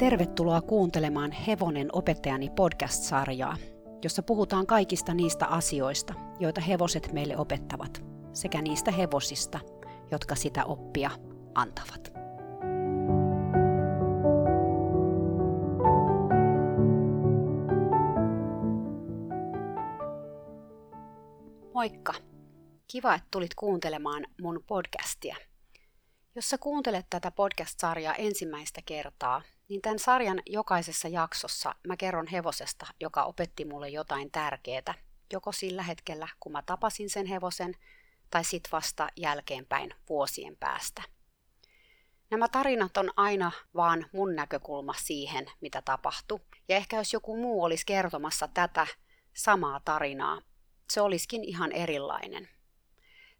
Tervetuloa kuuntelemaan Hevonen opettajani podcast-sarjaa, jossa puhutaan kaikista niistä asioista, joita hevoset meille opettavat, sekä niistä hevosista, jotka sitä oppia antavat. Moikka! Kiva, että tulit kuuntelemaan mun podcastia. Jos sä kuuntelet tätä podcast-sarjaa ensimmäistä kertaa, niin tämän sarjan jokaisessa jaksossa mä kerron hevosesta, joka opetti mulle jotain tärkeää, joko sillä hetkellä, kun mä tapasin sen hevosen, tai sit vasta jälkeenpäin vuosien päästä. Nämä tarinat on aina vaan mun näkökulma siihen, mitä tapahtui, ja ehkä jos joku muu olisi kertomassa tätä samaa tarinaa, se olisikin ihan erilainen.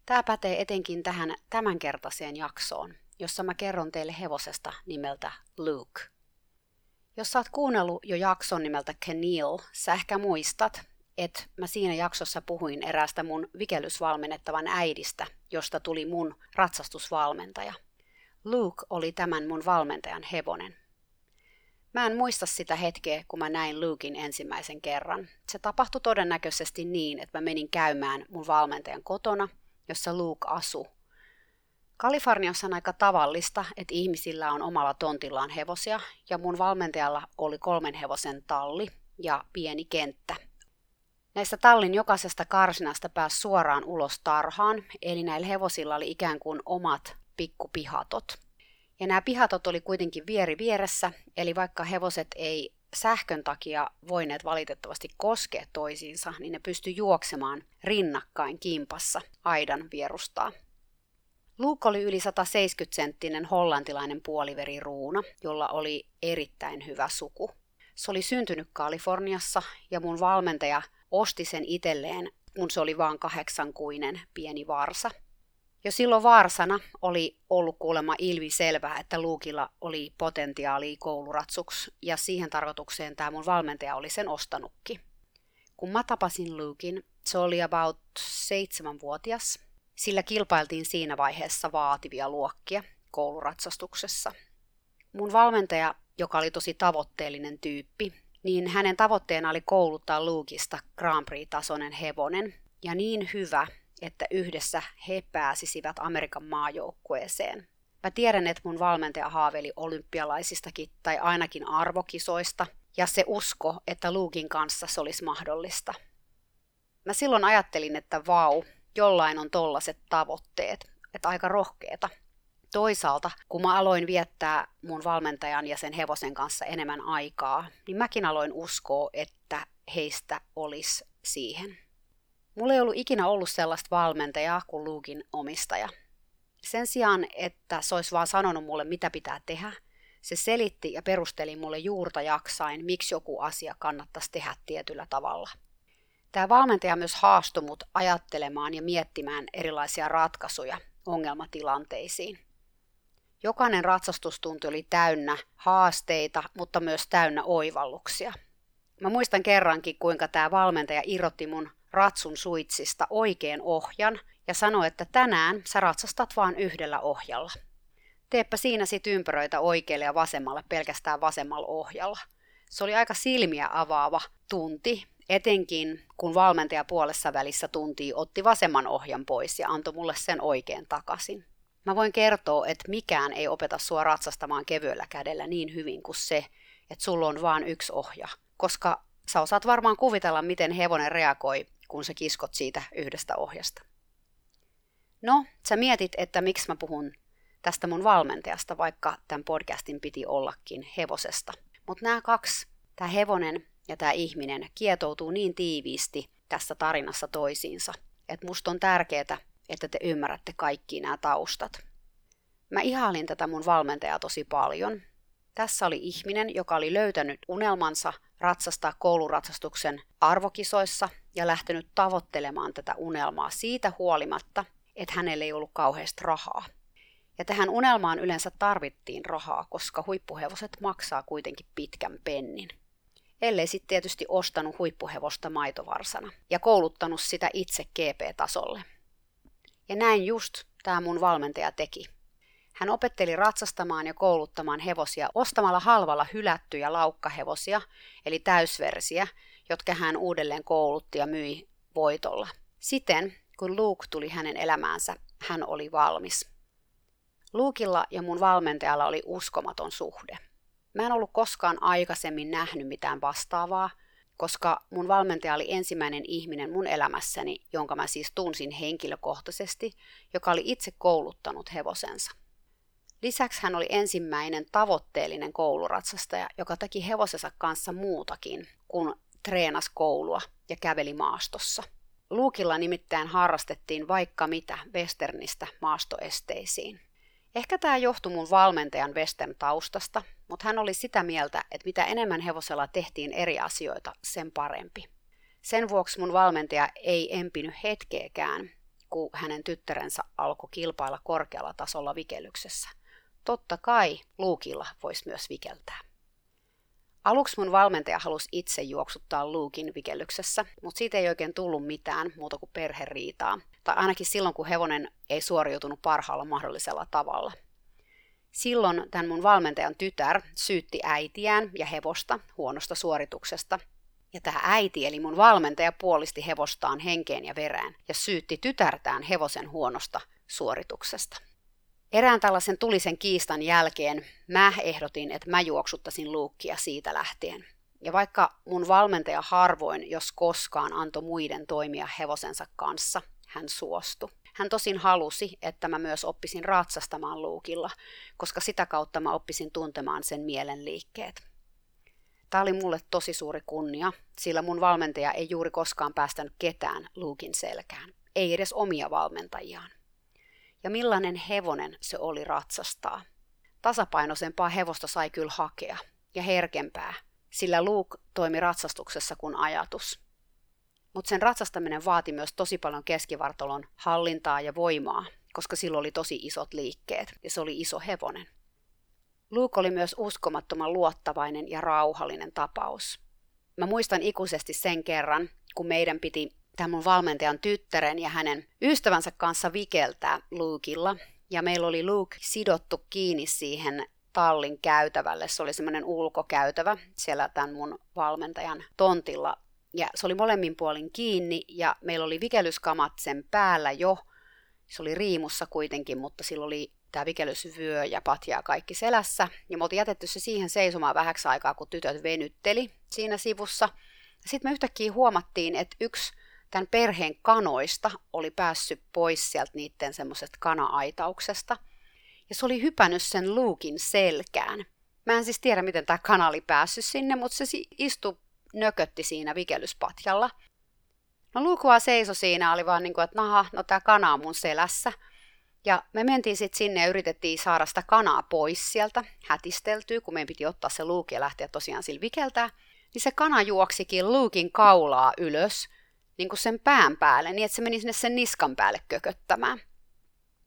Tämä pätee etenkin tähän tämänkertaiseen jaksoon, jossa mä kerron teille hevosesta nimeltä Luke. Jos sä oot kuunnellut jo jakson nimeltä Kenil, sä ehkä muistat, että mä siinä jaksossa puhuin eräästä mun vikellysvalmennettavan äidistä, josta tuli mun ratsastusvalmentaja. Luke oli tämän mun valmentajan hevonen. Mä en muista sitä hetkeä, kun mä näin Lukein ensimmäisen kerran. Se tapahtui todennäköisesti niin, että mä menin käymään mun valmentajan kotona, jossa Luke asui. Kaliforniassa on aika tavallista, että ihmisillä on omalla tontillaan hevosia, ja mun valmentajalla oli kolmen hevosen talli ja pieni kenttä. Näistä tallin jokaisesta karsinasta pääsi suoraan ulos tarhaan, eli näillä hevosilla oli ikään kuin omat pikkupihatot. Ja nämä pihatot oli kuitenkin vieri vieressä, eli vaikka hevoset ei sähkön takia voineet valitettavasti koskea toisiinsa, niin ne pystyi juoksemaan rinnakkain kimpassa aidan vierustaa. Luke oli yli 170-senttinen hollantilainen puoliveriruuna, jolla oli erittäin hyvä suku. Se oli syntynyt Kaliforniassa ja mun valmentaja osti sen itselleen, kun se oli vain kahdeksankuinen pieni varsa. Jo silloin varsana oli ollut kuulemma ilmi selvää, että Luukilla oli potentiaalia kouluratsuksi, ja siihen tarkoitukseen tämä mun valmentaja oli sen ostanutkin. Kun mä tapasin Luukin, se oli about seitsemänvuotias. Sillä kilpailtiin siinä vaiheessa vaativia luokkia kouluratsastuksessa. Mun valmentaja, joka oli tosi tavoitteellinen tyyppi, niin hänen tavoitteena oli kouluttaa Luukista Grand Prix-tasoinen hevonen, ja niin hyvä, että yhdessä he pääsisivät Amerikan maajoukkueeseen. Mä tiedän, että mun valmentaja haaveli olympialaisistakin tai ainakin arvokisoista, ja se usko, että Luukin kanssa se olisi mahdollista. Mä silloin ajattelin, että vau, jollain on tollaset tavoitteet, että aika rohkeeta. Toisaalta, kun mä aloin viettää mun valmentajan ja sen hevosen kanssa enemmän aikaa, niin mäkin aloin uskoa, että heistä olisi siihen. Mulla ei ollut ikinä ollut sellaista valmentajaa kuin Luukin omistaja. Sen sijaan, että se olisi vaan sanonut mulle, mitä pitää tehdä, se selitti ja perusteli mulle juurta jaksain, miksi joku asia kannattaisi tehdä tietyllä tavalla. Tämä valmentaja myös haastoi mut ajattelemaan ja miettimään erilaisia ratkaisuja ongelmatilanteisiin. Jokainen ratsastustunti oli täynnä haasteita, mutta myös täynnä oivalluksia. Mä muistan kerrankin, kuinka tämä valmentaja irrotti mun ratsun suitsista oikean ohjan ja sanoi, että tänään sä ratsastat vain yhdellä ohjalla. Teepä siinä sit ympäröitä oikealle ja vasemmalle pelkästään vasemmalla ohjalla. Se oli aika silmiä avaava tunti, etenkin kun valmentaja puolessa välissä tunti otti vasemman ohjan pois ja antoi mulle sen oikein takaisin. Mä voin kertoa, että mikään ei opeta sua ratsastamaan kevyellä kädellä niin hyvin kuin se, että sulla on vain yksi ohja, koska sä osaat varmaan kuvitella, miten hevonen reagoi kun sä kiskot siitä yhdestä ohjasta. No, sä mietit, että miksi mä puhun tästä mun valmentajasta, vaikka tämän podcastin piti ollakin hevosesta. Mutta nämä kaksi, tämä hevonen ja tämä ihminen, kietoutuu niin tiiviisti tässä tarinassa toisiinsa, että musta on tärkeää, että te ymmärrätte kaikki nämä taustat. Mä ihailin tätä mun valmentajaa tosi paljon. Tässä oli ihminen, joka oli löytänyt unelmansa ratsastaa kouluratsastuksen arvokisoissa ja lähtenyt tavoittelemaan tätä unelmaa siitä huolimatta, että hänellä ei ollut kauheasti rahaa. Ja tähän unelmaan yleensä tarvittiin rahaa, koska huippuhevoset maksaa kuitenkin pitkän pennin. Ellei sitten tietysti ostanut huippuhevosta maitovarsana ja kouluttanut sitä itse GP-tasolle. Ja näin just tämä mun valmentaja teki. Hän opetteli ratsastamaan ja kouluttamaan hevosia ostamalla halvalla hylättyjä laukkahevosia, eli täysversiä, jotka hän uudelleen koulutti ja myi voitolla. Siten, kun Luke tuli hänen elämäänsä, hän oli valmis. Luukilla ja mun valmentajalla oli uskomaton suhde. Mä en ollut koskaan aikaisemmin nähnyt mitään vastaavaa, koska mun valmentaja oli ensimmäinen ihminen mun elämässäni, jonka mä siis tunsin henkilökohtaisesti, joka oli itse kouluttanut hevosensa. Lisäksi hän oli ensimmäinen tavoitteellinen kouluratsastaja, joka teki hevosensa kanssa muutakin kuin treenas koulua ja käveli maastossa. Luukilla nimittäin harrastettiin vaikka mitä westernistä maastoesteisiin. Ehkä tämä johtui mun valmentajan western taustasta, mutta hän oli sitä mieltä, että mitä enemmän hevosella tehtiin eri asioita, sen parempi. Sen vuoksi mun valmentaja ei empinyt hetkeäkään, kun hänen tyttärensä alkoi kilpailla korkealla tasolla vikellyksessä. Totta kai Luukilla voisi myös vikeltää. Aluksi mun valmentaja halusi itse juoksuttaa Luukin vikellyksessä, mutta siitä ei oikein tullut mitään muuta kuin perheriitaa. Tai ainakin silloin, kun hevonen ei suoriutunut parhaalla mahdollisella tavalla. Silloin tämän mun valmentajan tytär syytti äitiään ja hevosta huonosta suorituksesta. Ja tämä äiti, eli mun valmentaja, puolisti hevostaan henkeen ja verään ja syytti tytärtään hevosen huonosta suorituksesta. Erään tällaisen tulisen kiistan jälkeen mä ehdotin, että mä juoksuttaisin luukkia siitä lähtien. Ja vaikka mun valmentaja harvoin, jos koskaan, antoi muiden toimia hevosensa kanssa, hän suostui. Hän tosin halusi, että mä myös oppisin ratsastamaan luukilla, koska sitä kautta mä oppisin tuntemaan sen mielen liikkeet. Tämä oli mulle tosi suuri kunnia, sillä mun valmentaja ei juuri koskaan päästänyt ketään luukin selkään, ei edes omia valmentajiaan ja millainen hevonen se oli ratsastaa. Tasapainoisempaa hevosta sai kyllä hakea, ja herkempää, sillä Luke toimi ratsastuksessa kuin ajatus. Mutta sen ratsastaminen vaati myös tosi paljon keskivartalon hallintaa ja voimaa, koska sillä oli tosi isot liikkeet, ja se oli iso hevonen. Luke oli myös uskomattoman luottavainen ja rauhallinen tapaus. Mä muistan ikuisesti sen kerran, kun meidän piti tämän mun valmentajan tyttären ja hänen ystävänsä kanssa vikeltää Lukeilla. Ja meillä oli Luke sidottu kiinni siihen tallin käytävälle. Se oli semmoinen ulkokäytävä siellä tämän mun valmentajan tontilla. Ja se oli molemmin puolin kiinni ja meillä oli vikellyskamat sen päällä jo. Se oli riimussa kuitenkin, mutta sillä oli tämä vikelysvyö ja patja kaikki selässä. Ja me oltiin jätetty se siihen seisomaan vähäksi aikaa, kun tytöt venytteli siinä sivussa. Sitten me yhtäkkiä huomattiin, että yksi tämän perheen kanoista oli päässyt pois sieltä niiden semmoisesta kana-aitauksesta. Ja se oli hypännyt sen luukin selkään. Mä en siis tiedä, miten tämä kana oli päässyt sinne, mutta se istui nökötti siinä vikelyspatjalla. No Luke vaan seisoi siinä, oli vaan niin kuin, että naha, no tämä kana on mun selässä. Ja me mentiin sitten sinne ja yritettiin saada sitä kanaa pois sieltä, hätisteltyä, kun meidän piti ottaa se luuki ja lähteä tosiaan sillä vikeltää. Niin se kana juoksikin luukin kaulaa ylös – niin kuin sen pään päälle, niin että se meni sinne sen niskan päälle kököttämään.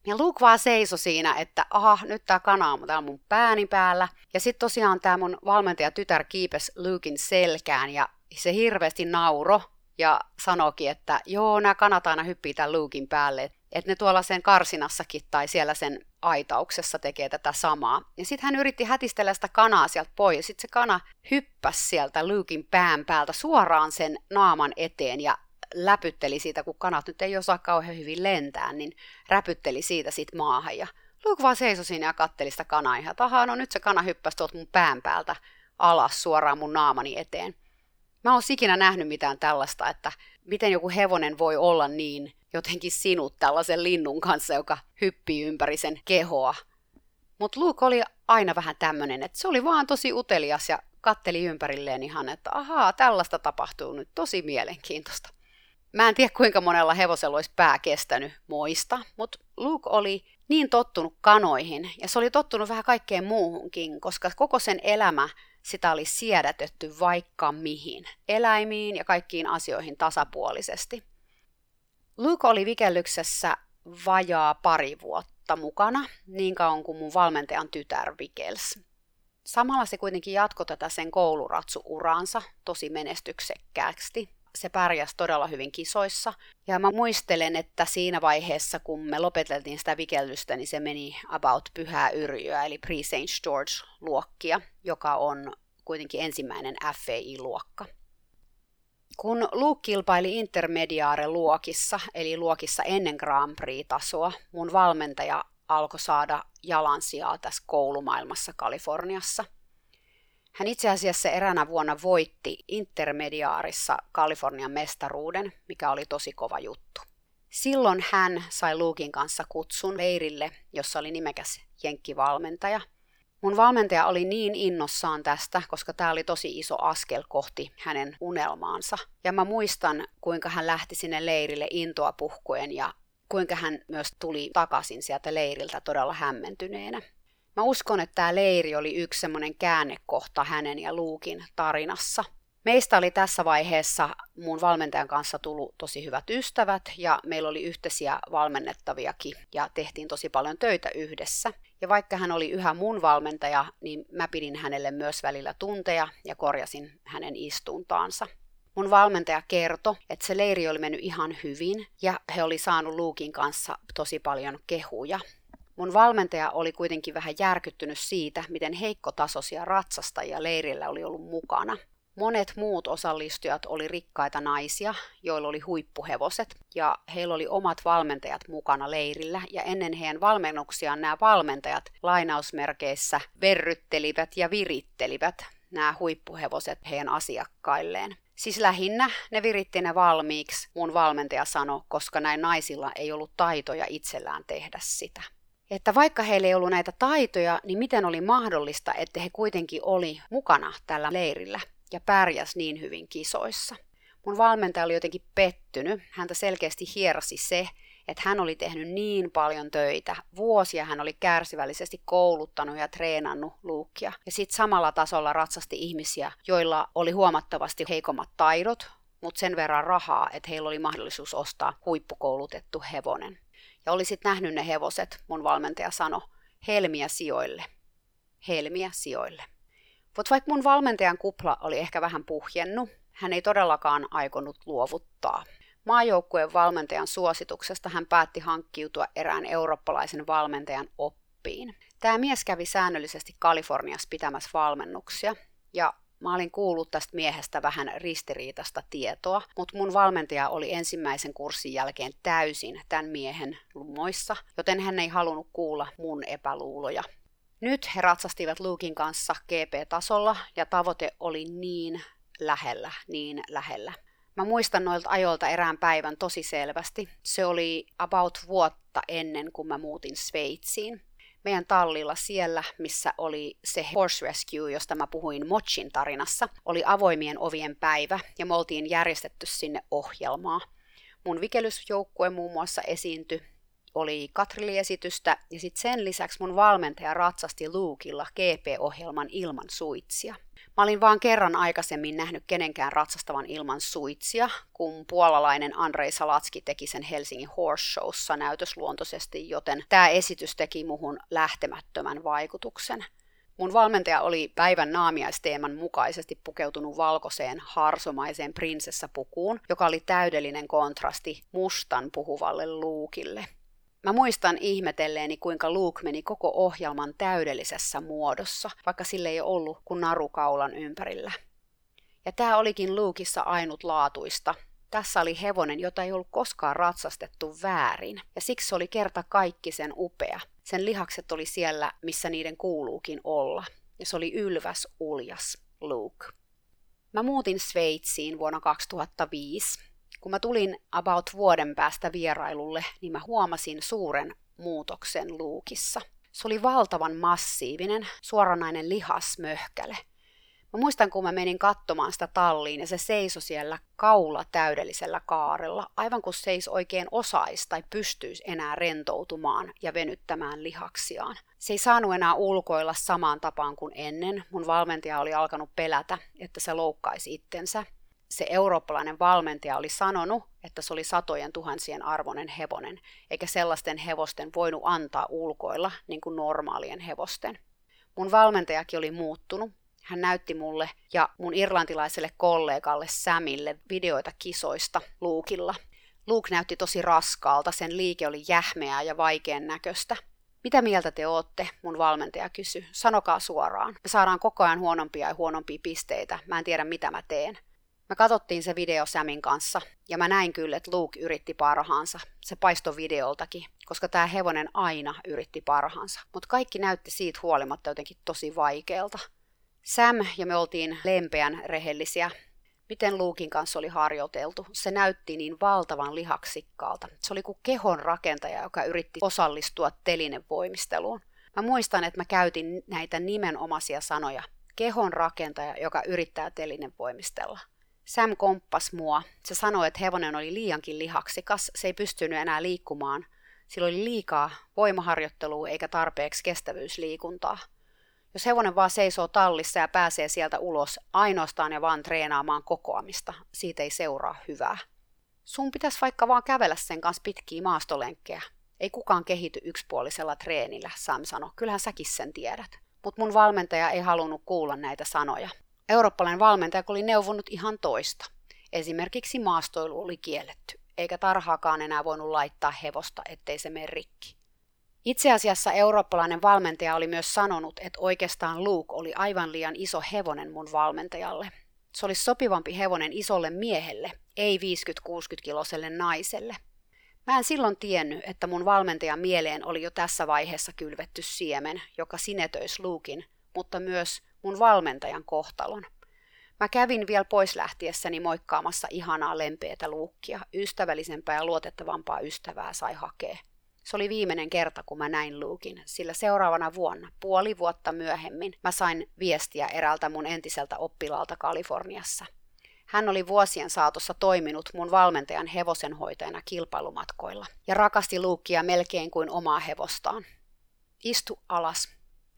Ja Luke vaan seisoi siinä, että aha, nyt tämä kana on täällä mun pääni päällä. Ja sitten tosiaan tämä mun valmentaja tytär kiipes Lukein selkään ja se hirveästi nauro ja sanoikin, että joo, nämä kanat aina hyppii tämän Lukein päälle. Että ne tuolla sen karsinassakin tai siellä sen aitauksessa tekee tätä samaa. Ja sitten hän yritti hätistellä sitä kanaa sieltä pois. Ja sitten se kana hyppäsi sieltä Lukein pään päältä suoraan sen naaman eteen ja läpytteli siitä, kun kanat nyt ei osaa kauhean hyvin lentää, niin räpytteli siitä sit maahan. Ja Luke vaan seisoi siinä ja katteli sitä kanaa ihan, että no nyt se kana hyppäsi tuolta mun pään päältä alas suoraan mun naamani eteen. Mä oon ikinä nähnyt mitään tällaista, että miten joku hevonen voi olla niin jotenkin sinut tällaisen linnun kanssa, joka hyppii ympäri sen kehoa. Mutta Luke oli aina vähän tämmöinen, että se oli vaan tosi utelias ja katteli ympärilleen ihan, että ahaa, tällaista tapahtuu nyt, tosi mielenkiintoista. Mä en tiedä kuinka monella hevosella olisi pää kestänyt moista, mutta Luke oli niin tottunut kanoihin ja se oli tottunut vähän kaikkeen muuhunkin, koska koko sen elämä sitä oli siedätetty vaikka mihin, eläimiin ja kaikkiin asioihin tasapuolisesti. Luke oli vikellyksessä vajaa pari vuotta mukana, niin kauan kuin mun valmentajan tytär vikels. Samalla se kuitenkin jatkoi tätä sen kouluratsuuraansa tosi menestyksekkäästi se pärjäsi todella hyvin kisoissa. Ja mä muistelen, että siinä vaiheessa, kun me lopeteltiin sitä vikellystä, niin se meni about pyhää yrjöä, eli pre-St. George-luokkia, joka on kuitenkin ensimmäinen FAI-luokka. Kun Luke kilpaili intermediaare-luokissa, eli luokissa ennen Grand Prix-tasoa, mun valmentaja alkoi saada jalansijaa tässä koulumaailmassa Kaliforniassa. Hän itse asiassa eräänä vuonna voitti intermediaarissa Kalifornian mestaruuden, mikä oli tosi kova juttu. Silloin hän sai Luukin kanssa kutsun leirille, jossa oli nimekäs jenkkivalmentaja – Mun valmentaja oli niin innossaan tästä, koska tämä oli tosi iso askel kohti hänen unelmaansa. Ja mä muistan, kuinka hän lähti sinne leirille intoa puhkuen ja kuinka hän myös tuli takaisin sieltä leiriltä todella hämmentyneenä. Mä uskon, että tämä leiri oli yksi semmoinen käännekohta hänen ja Luukin tarinassa. Meistä oli tässä vaiheessa mun valmentajan kanssa tullut tosi hyvät ystävät ja meillä oli yhteisiä valmennettaviakin ja tehtiin tosi paljon töitä yhdessä. Ja vaikka hän oli yhä mun valmentaja, niin mä pidin hänelle myös välillä tunteja ja korjasin hänen istuntaansa. Mun valmentaja kertoi, että se leiri oli mennyt ihan hyvin ja he oli saanut Luukin kanssa tosi paljon kehuja. Mun valmentaja oli kuitenkin vähän järkyttynyt siitä, miten heikkotasoisia ratsastajia leirillä oli ollut mukana – Monet muut osallistujat oli rikkaita naisia, joilla oli huippuhevoset, ja heillä oli omat valmentajat mukana leirillä, ja ennen heidän valmennuksiaan nämä valmentajat lainausmerkeissä verryttelivät ja virittelivät nämä huippuhevoset heidän asiakkailleen. Siis lähinnä ne viritti ne valmiiksi, mun valmentaja sanoi, koska näin naisilla ei ollut taitoja itsellään tehdä sitä. Että vaikka heillä ei ollut näitä taitoja, niin miten oli mahdollista, että he kuitenkin oli mukana tällä leirillä ja pärjäs niin hyvin kisoissa. Mun valmentaja oli jotenkin pettynyt. Häntä selkeästi hiersi se, että hän oli tehnyt niin paljon töitä. Vuosia hän oli kärsivällisesti kouluttanut ja treenannut luukkia. Ja sitten samalla tasolla ratsasti ihmisiä, joilla oli huomattavasti heikommat taidot, mutta sen verran rahaa, että heillä oli mahdollisuus ostaa huippukoulutettu hevonen. Ja olisit nähnyt ne hevoset, mun valmentaja sanoi, helmiä sijoille. Helmiä sijoille. Mutta vaikka mun valmentajan kupla oli ehkä vähän puhjennut, hän ei todellakaan aikonut luovuttaa. Maajoukkueen valmentajan suosituksesta hän päätti hankkiutua erään eurooppalaisen valmentajan oppiin. Tämä mies kävi säännöllisesti Kaliforniassa pitämässä valmennuksia, ja Mä olin kuullut tästä miehestä vähän ristiriitasta tietoa, mutta mun valmentaja oli ensimmäisen kurssin jälkeen täysin tämän miehen lumoissa, joten hän ei halunnut kuulla mun epäluuloja nyt he ratsastivat Luukin kanssa GP-tasolla ja tavoite oli niin lähellä, niin lähellä. Mä muistan noilta ajoilta erään päivän tosi selvästi. Se oli about vuotta ennen kuin mä muutin Sveitsiin. Meidän tallilla siellä, missä oli se Horse Rescue, josta mä puhuin Mochin tarinassa, oli avoimien ovien päivä ja me oltiin järjestetty sinne ohjelmaa. Mun vikelysjoukkue muun muassa esiintyi oli Katrili-esitystä ja sitten sen lisäksi mun valmentaja ratsasti Luukilla GP-ohjelman ilman suitsia. Mä olin vaan kerran aikaisemmin nähnyt kenenkään ratsastavan ilman suitsia, kun puolalainen Andrei Salatski teki sen Helsingin Horse Showssa näytösluontoisesti, joten tämä esitys teki muhun lähtemättömän vaikutuksen. Mun valmentaja oli päivän naamiaisteeman mukaisesti pukeutunut valkoiseen harsomaiseen prinsessapukuun, joka oli täydellinen kontrasti mustan puhuvalle luukille. Mä muistan ihmetelleeni, kuinka Luke meni koko ohjelman täydellisessä muodossa, vaikka sille ei ollut kuin narukaulan ympärillä. Ja tämä olikin Lukeissa ainutlaatuista. Tässä oli hevonen, jota ei ollut koskaan ratsastettu väärin, ja siksi oli kerta kaikki sen upea. Sen lihakset oli siellä, missä niiden kuuluukin olla, ja se oli ylväs, uljas Luke. Mä muutin Sveitsiin vuonna 2005 kun mä tulin about vuoden päästä vierailulle, niin mä huomasin suuren muutoksen luukissa. Se oli valtavan massiivinen, suoranainen lihasmöhkäle. Mä muistan, kun mä menin katsomaan sitä talliin ja se seisoi siellä kaula täydellisellä kaarella, aivan kuin se ei oikein osaisi tai pystyisi enää rentoutumaan ja venyttämään lihaksiaan. Se ei saanut enää ulkoilla samaan tapaan kuin ennen. Mun valmentaja oli alkanut pelätä, että se loukkaisi itsensä se eurooppalainen valmentaja oli sanonut, että se oli satojen tuhansien arvoinen hevonen, eikä sellaisten hevosten voinut antaa ulkoilla niin kuin normaalien hevosten. Mun valmentajakin oli muuttunut. hän näytti mulle ja mun irlantilaiselle kollegalle Samille videoita kisoista Luukilla. Luke näytti tosi raskaalta, sen liike oli jähmeää ja vaikean näköistä. Mitä mieltä te ootte, mun valmentaja kysyi. Sanokaa suoraan. Me saadaan koko ajan huonompia ja huonompia pisteitä. Mä en tiedä, mitä mä teen. Me katsottiin se video Samin kanssa, ja mä näin kyllä, että Luke yritti parhaansa. Se paisto videoltakin, koska tämä hevonen aina yritti parhaansa. Mutta kaikki näytti siitä huolimatta jotenkin tosi vaikealta. Sam ja me oltiin lempeän rehellisiä. Miten Luukin kanssa oli harjoiteltu. Se näytti niin valtavan lihaksikkaalta. Se oli kuin kehon rakentaja, joka yritti osallistua telinen voimisteluun. Mä muistan, että mä käytin näitä nimenomaisia sanoja. Kehon rakentaja, joka yrittää telinen voimistella. Sam komppas mua. Se sanoi, että hevonen oli liiankin lihaksikas, se ei pystynyt enää liikkumaan. Sillä oli liikaa voimaharjoittelua eikä tarpeeksi kestävyysliikuntaa. Jos hevonen vaan seisoo tallissa ja pääsee sieltä ulos ainoastaan ja vaan treenaamaan kokoamista, siitä ei seuraa hyvää. Sun pitäisi vaikka vaan kävellä sen kanssa pitkiä maastolenkkejä. Ei kukaan kehity yksipuolisella treenillä, Sam sanoi. Kyllähän säkin sen tiedät. Mutta mun valmentaja ei halunnut kuulla näitä sanoja. Eurooppalainen valmentaja oli neuvonut ihan toista. Esimerkiksi maastoilu oli kielletty, eikä tarhaakaan enää voinut laittaa hevosta, ettei se mene rikki. Itse asiassa eurooppalainen valmentaja oli myös sanonut, että oikeastaan Luke oli aivan liian iso hevonen mun valmentajalle. Se olisi sopivampi hevonen isolle miehelle, ei 50-60-kiloselle naiselle. Mä en silloin tiennyt, että mun valmentajan mieleen oli jo tässä vaiheessa kylvetty siemen, joka sinetöisi Luukin, mutta myös mun valmentajan kohtalon. Mä kävin vielä pois lähtiessäni moikkaamassa ihanaa lempeätä luukkia, ystävällisempää ja luotettavampaa ystävää sai hakea. Se oli viimeinen kerta, kun mä näin Luukin, sillä seuraavana vuonna, puoli vuotta myöhemmin, mä sain viestiä eräältä mun entiseltä oppilaalta Kaliforniassa. Hän oli vuosien saatossa toiminut mun valmentajan hevosenhoitajana kilpailumatkoilla ja rakasti Luukkia melkein kuin omaa hevostaan. Istu alas,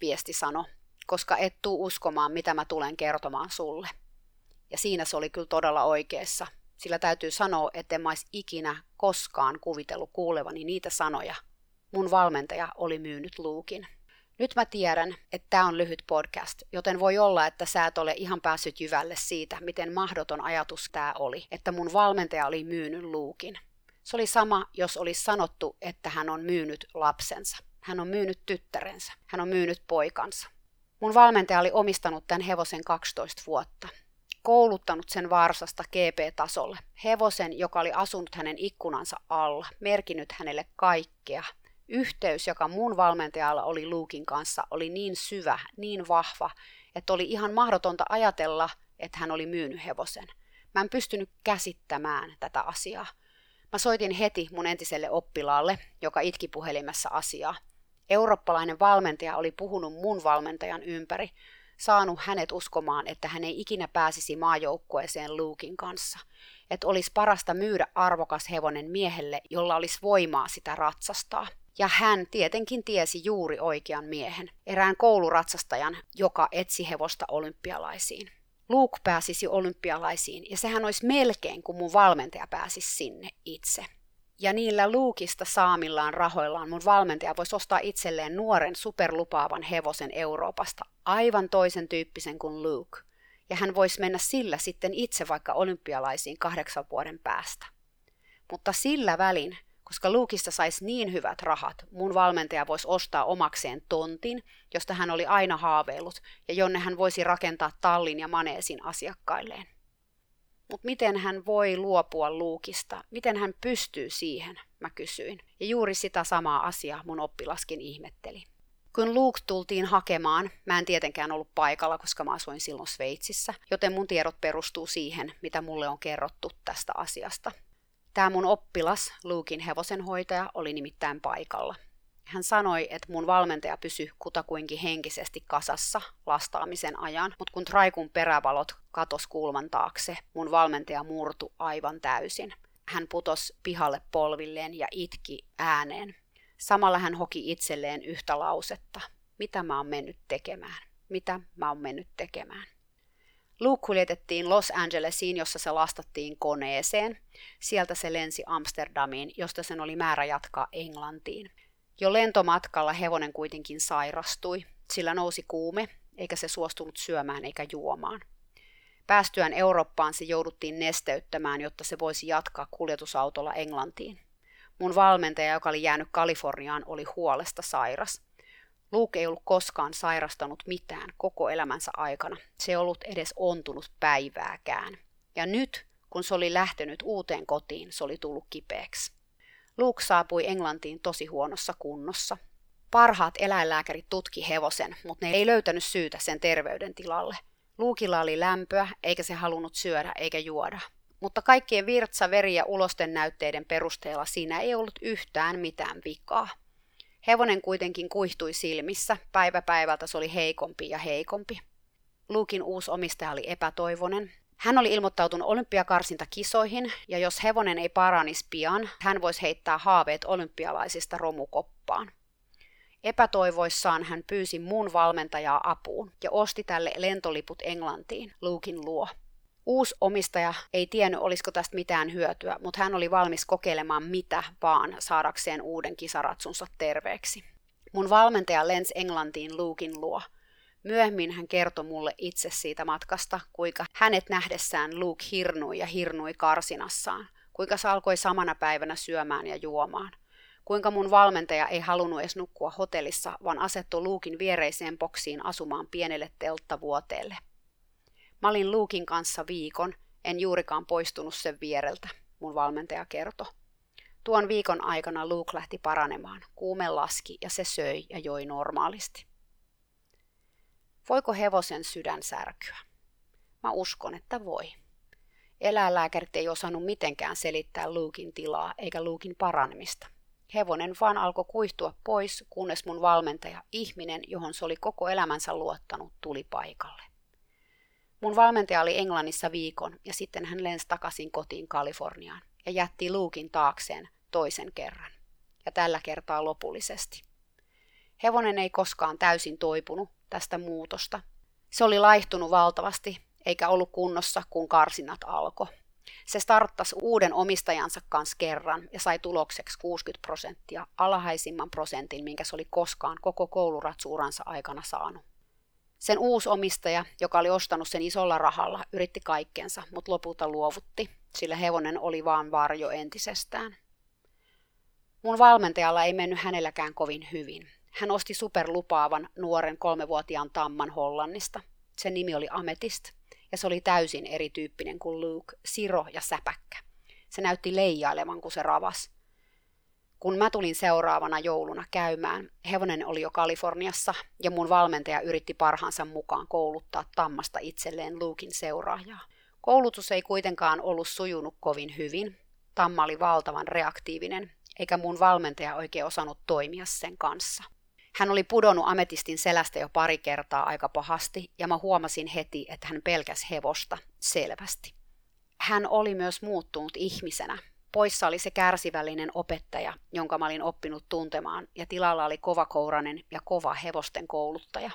viesti sanoi, koska et tuu uskomaan, mitä mä tulen kertomaan sulle. Ja siinä se oli kyllä todella oikeassa, sillä täytyy sanoa, että en mä ikinä koskaan kuvitellut kuulevani niitä sanoja. Mun valmentaja oli myynyt luukin. Nyt mä tiedän, että tämä on lyhyt podcast, joten voi olla, että sä et ole ihan päässyt jyvälle siitä, miten mahdoton ajatus tämä oli, että mun valmentaja oli myynyt luukin. Se oli sama, jos olisi sanottu, että hän on myynyt lapsensa. Hän on myynyt tyttärensä. Hän on myynyt poikansa. Mun valmentaja oli omistanut tämän hevosen 12 vuotta kouluttanut sen varsasta GP-tasolle. Hevosen, joka oli asunut hänen ikkunansa alla, merkinnyt hänelle kaikkea. Yhteys, joka mun valmentajalla oli Luukin kanssa, oli niin syvä, niin vahva, että oli ihan mahdotonta ajatella, että hän oli myynyt hevosen. Mä en pystynyt käsittämään tätä asiaa. Mä soitin heti mun entiselle oppilaalle, joka itki puhelimessa asiaa. Eurooppalainen valmentaja oli puhunut mun valmentajan ympäri, saanut hänet uskomaan, että hän ei ikinä pääsisi maajoukkueeseen Luukin kanssa. Että olisi parasta myydä arvokas hevonen miehelle, jolla olisi voimaa sitä ratsastaa. Ja hän tietenkin tiesi juuri oikean miehen, erään kouluratsastajan, joka etsi hevosta olympialaisiin. Luke pääsisi olympialaisiin ja sehän olisi melkein kuin mun valmentaja pääsisi sinne itse. Ja niillä Luukista saamillaan rahoillaan mun valmentaja voisi ostaa itselleen nuoren superlupaavan hevosen Euroopasta, aivan toisen tyyppisen kuin Luke. Ja hän voisi mennä sillä sitten itse vaikka olympialaisiin kahdeksan vuoden päästä. Mutta sillä välin, koska Luukista saisi niin hyvät rahat, mun valmentaja voisi ostaa omakseen tontin, josta hän oli aina haaveillut, ja jonne hän voisi rakentaa tallin ja maneesin asiakkailleen. Mutta miten hän voi luopua luukista? Miten hän pystyy siihen, mä kysyin. Ja juuri sitä samaa asiaa mun oppilaskin ihmetteli. Kun Luke tultiin hakemaan, mä en tietenkään ollut paikalla, koska mä asuin silloin Sveitsissä, joten mun tiedot perustuu siihen, mitä mulle on kerrottu tästä asiasta. Tämä mun oppilas, Luukin hevosenhoitaja, oli nimittäin paikalla. Hän sanoi, että mun valmentaja pysyi kutakuinkin henkisesti kasassa lastaamisen ajan, mutta kun Traikun perävalot katos kulman taakse, mun valmentaja murtu aivan täysin. Hän putos pihalle polvilleen ja itki ääneen. Samalla hän hoki itselleen yhtä lausetta. Mitä mä oon mennyt tekemään? Mitä mä oon mennyt tekemään? Luke kuljetettiin Los Angelesiin, jossa se lastattiin koneeseen. Sieltä se lensi Amsterdamiin, josta sen oli määrä jatkaa Englantiin. Jo lentomatkalla hevonen kuitenkin sairastui, sillä nousi kuume eikä se suostunut syömään eikä juomaan. Päästyään Eurooppaan se jouduttiin nesteyttämään, jotta se voisi jatkaa kuljetusautolla Englantiin. Mun valmentaja, joka oli jäänyt Kaliforniaan, oli huolesta sairas. Luke ei ollut koskaan sairastanut mitään koko elämänsä aikana. Se ei ollut edes ontunut päivääkään. Ja nyt, kun se oli lähtenyt uuteen kotiin, se oli tullut kipeäksi. Luke saapui Englantiin tosi huonossa kunnossa. Parhaat eläinlääkärit tutki hevosen, mutta ne ei löytänyt syytä sen terveydentilalle. Luukilla oli lämpöä, eikä se halunnut syödä eikä juoda. Mutta kaikkien virtsa, veri ja ulosten näytteiden perusteella siinä ei ollut yhtään mitään vikaa. Hevonen kuitenkin kuihtui silmissä, päivä päivältä se oli heikompi ja heikompi. Luukin uusi omistaja oli epätoivonen. Hän oli ilmoittautunut olympiakarsintakisoihin, ja jos hevonen ei paranisi pian, hän voisi heittää haaveet olympialaisista romukoppaan. Epätoivoissaan hän pyysi muun valmentajaa apuun ja osti tälle lentoliput Englantiin, Luukin luo. Uusi omistaja ei tiennyt, olisiko tästä mitään hyötyä, mutta hän oli valmis kokeilemaan mitä vaan saadakseen uuden kisaratsunsa terveeksi. Mun valmentaja lensi Englantiin Luukin luo. Myöhemmin hän kertoi mulle itse siitä matkasta, kuinka hänet nähdessään Luke hirnui ja hirnui karsinassaan, kuinka se alkoi samana päivänä syömään ja juomaan – kuinka mun valmentaja ei halunnut edes nukkua hotellissa, vaan asettui Luukin viereiseen boksiin asumaan pienelle telttavuoteelle. Mä olin Luukin kanssa viikon, en juurikaan poistunut sen viereltä, mun valmentaja kertoi. Tuon viikon aikana Luke lähti paranemaan, kuume laski ja se söi ja joi normaalisti. Voiko hevosen sydän särkyä? Mä uskon, että voi. Eläinlääkärit ei osannut mitenkään selittää Luukin tilaa eikä Luukin paranemista. Hevonen vaan alkoi kuihtua pois, kunnes mun valmentaja, ihminen, johon se oli koko elämänsä luottanut, tuli paikalle. Mun valmentaja oli Englannissa viikon ja sitten hän lensi takaisin kotiin Kaliforniaan ja jätti Luukin taakseen toisen kerran. Ja tällä kertaa lopullisesti. Hevonen ei koskaan täysin toipunut tästä muutosta. Se oli laihtunut valtavasti eikä ollut kunnossa, kun karsinat alkoi. Se starttasi uuden omistajansa kanssa kerran ja sai tulokseksi 60 prosenttia, alhaisimman prosentin, minkä se oli koskaan koko kouluratsuuransa aikana saanut. Sen uusi omistaja, joka oli ostanut sen isolla rahalla, yritti kaikkensa, mutta lopulta luovutti, sillä hevonen oli vaan varjo entisestään. Mun valmentajalla ei mennyt hänelläkään kovin hyvin. Hän osti superlupaavan nuoren kolmevuotiaan tamman Hollannista. Sen nimi oli Ametist ja se oli täysin erityyppinen kuin Luke, siro ja säpäkkä. Se näytti leijailevan, kun se ravas. Kun mä tulin seuraavana jouluna käymään, hevonen oli jo Kaliforniassa ja mun valmentaja yritti parhaansa mukaan kouluttaa tammasta itselleen Luukin seuraajaa. Koulutus ei kuitenkaan ollut sujunut kovin hyvin. Tamma oli valtavan reaktiivinen, eikä mun valmentaja oikein osannut toimia sen kanssa. Hän oli pudonnut ametistin selästä jo pari kertaa aika pahasti, ja mä huomasin heti, että hän pelkäs hevosta selvästi. Hän oli myös muuttunut ihmisenä. Poissa oli se kärsivällinen opettaja, jonka mä olin oppinut tuntemaan, ja tilalla oli kovakourainen ja kova hevosten kouluttaja.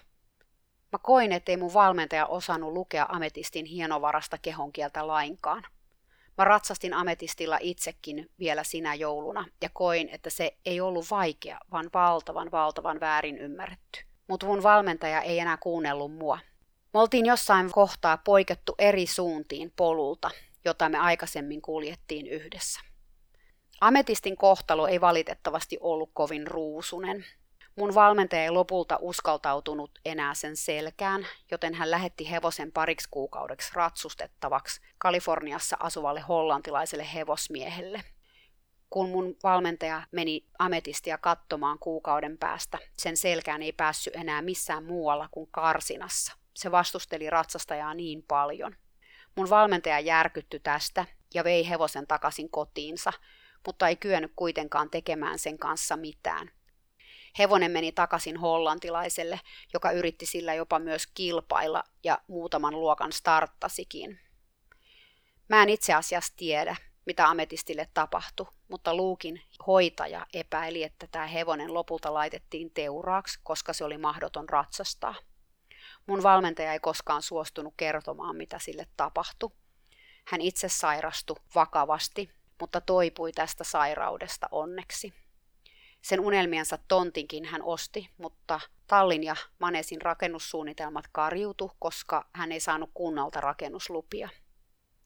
Mä koin, ettei mun valmentaja osannut lukea ametistin hienovarasta kehonkieltä lainkaan – Mä ratsastin ametistilla itsekin vielä sinä jouluna ja koin, että se ei ollut vaikea, vaan valtavan valtavan väärin ymmärretty. Mutta mun valmentaja ei enää kuunnellut mua. Me oltiin jossain kohtaa poikettu eri suuntiin polulta, jota me aikaisemmin kuljettiin yhdessä. Ametistin kohtalo ei valitettavasti ollut kovin ruusunen. Mun valmentaja ei lopulta uskaltautunut enää sen selkään, joten hän lähetti hevosen pariksi kuukaudeksi ratsustettavaksi Kaliforniassa asuvalle hollantilaiselle hevosmiehelle. Kun mun valmentaja meni ametistia katsomaan kuukauden päästä, sen selkään ei päässyt enää missään muualla kuin karsinassa. Se vastusteli ratsastajaa niin paljon. Mun valmentaja järkytty tästä ja vei hevosen takaisin kotiinsa, mutta ei kyennyt kuitenkaan tekemään sen kanssa mitään – Hevonen meni takaisin hollantilaiselle, joka yritti sillä jopa myös kilpailla ja muutaman luokan starttasikin. Mä en itse asiassa tiedä, mitä ametistille tapahtui, mutta Luukin hoitaja epäili, että tämä hevonen lopulta laitettiin teuraaksi, koska se oli mahdoton ratsastaa. Mun valmentaja ei koskaan suostunut kertomaan, mitä sille tapahtui. Hän itse sairastui vakavasti, mutta toipui tästä sairaudesta onneksi. Sen unelmiensa tontinkin hän osti, mutta Tallin ja Manesin rakennussuunnitelmat karjutu, koska hän ei saanut kunnalta rakennuslupia.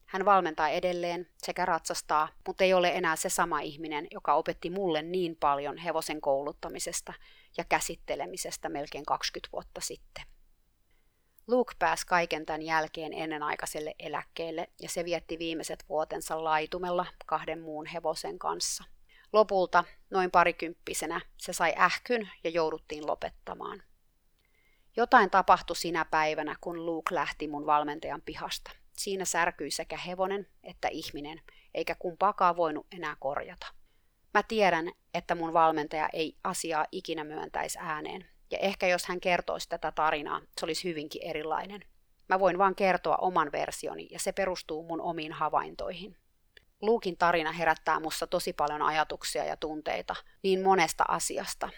Hän valmentaa edelleen sekä ratsastaa, mutta ei ole enää se sama ihminen, joka opetti mulle niin paljon hevosen kouluttamisesta ja käsittelemisestä melkein 20 vuotta sitten. Luke pääsi kaiken tämän jälkeen ennenaikaiselle eläkkeelle ja se vietti viimeiset vuotensa laitumella kahden muun hevosen kanssa. Lopulta, noin parikymppisenä, se sai ähkyn ja jouduttiin lopettamaan. Jotain tapahtui sinä päivänä, kun Luke lähti mun valmentajan pihasta. Siinä särkyi sekä hevonen että ihminen, eikä kumpaakaan voinut enää korjata. Mä tiedän, että mun valmentaja ei asiaa ikinä myöntäisi ääneen, ja ehkä jos hän kertoisi tätä tarinaa, se olisi hyvinkin erilainen. Mä voin vaan kertoa oman versioni, ja se perustuu mun omiin havaintoihin. Luukin tarina herättää mussa tosi paljon ajatuksia ja tunteita niin monesta asiasta.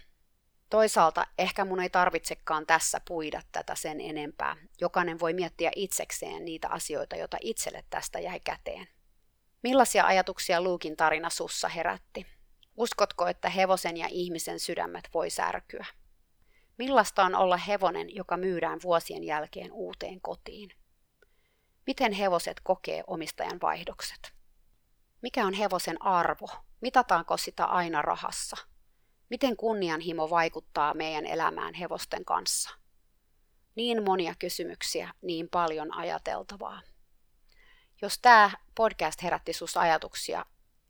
Toisaalta ehkä mun ei tarvitsekaan tässä puida tätä sen enempää. Jokainen voi miettiä itsekseen niitä asioita, joita itselle tästä jäi käteen. Millaisia ajatuksia Luukin tarina sussa herätti? Uskotko, että hevosen ja ihmisen sydämet voi särkyä? Millaista on olla hevonen, joka myydään vuosien jälkeen uuteen kotiin? Miten hevoset kokee omistajan vaihdokset? Mikä on hevosen arvo? Mitataanko sitä aina rahassa? Miten kunnianhimo vaikuttaa meidän elämään hevosten kanssa? Niin monia kysymyksiä, niin paljon ajateltavaa. Jos tämä podcast herätti sus ajatuksia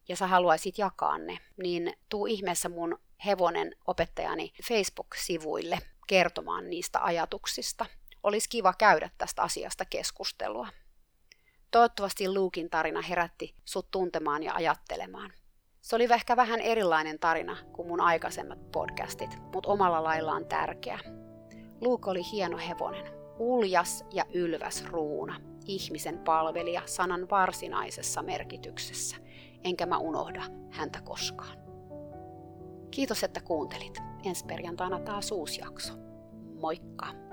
ja sä haluaisit jakaa ne, niin tuu ihmeessä mun hevonen opettajani Facebook-sivuille kertomaan niistä ajatuksista. Olisi kiva käydä tästä asiasta keskustelua. Toivottavasti Luukin tarina herätti sut tuntemaan ja ajattelemaan. Se oli ehkä vähän erilainen tarina kuin mun aikaisemmat podcastit, mutta omalla laillaan tärkeä. Luke oli hieno hevonen, uljas ja ylväs ruuna, ihmisen palvelija sanan varsinaisessa merkityksessä, enkä mä unohda häntä koskaan. Kiitos, että kuuntelit. Ensi perjantaina taas uusi jakso. Moikka!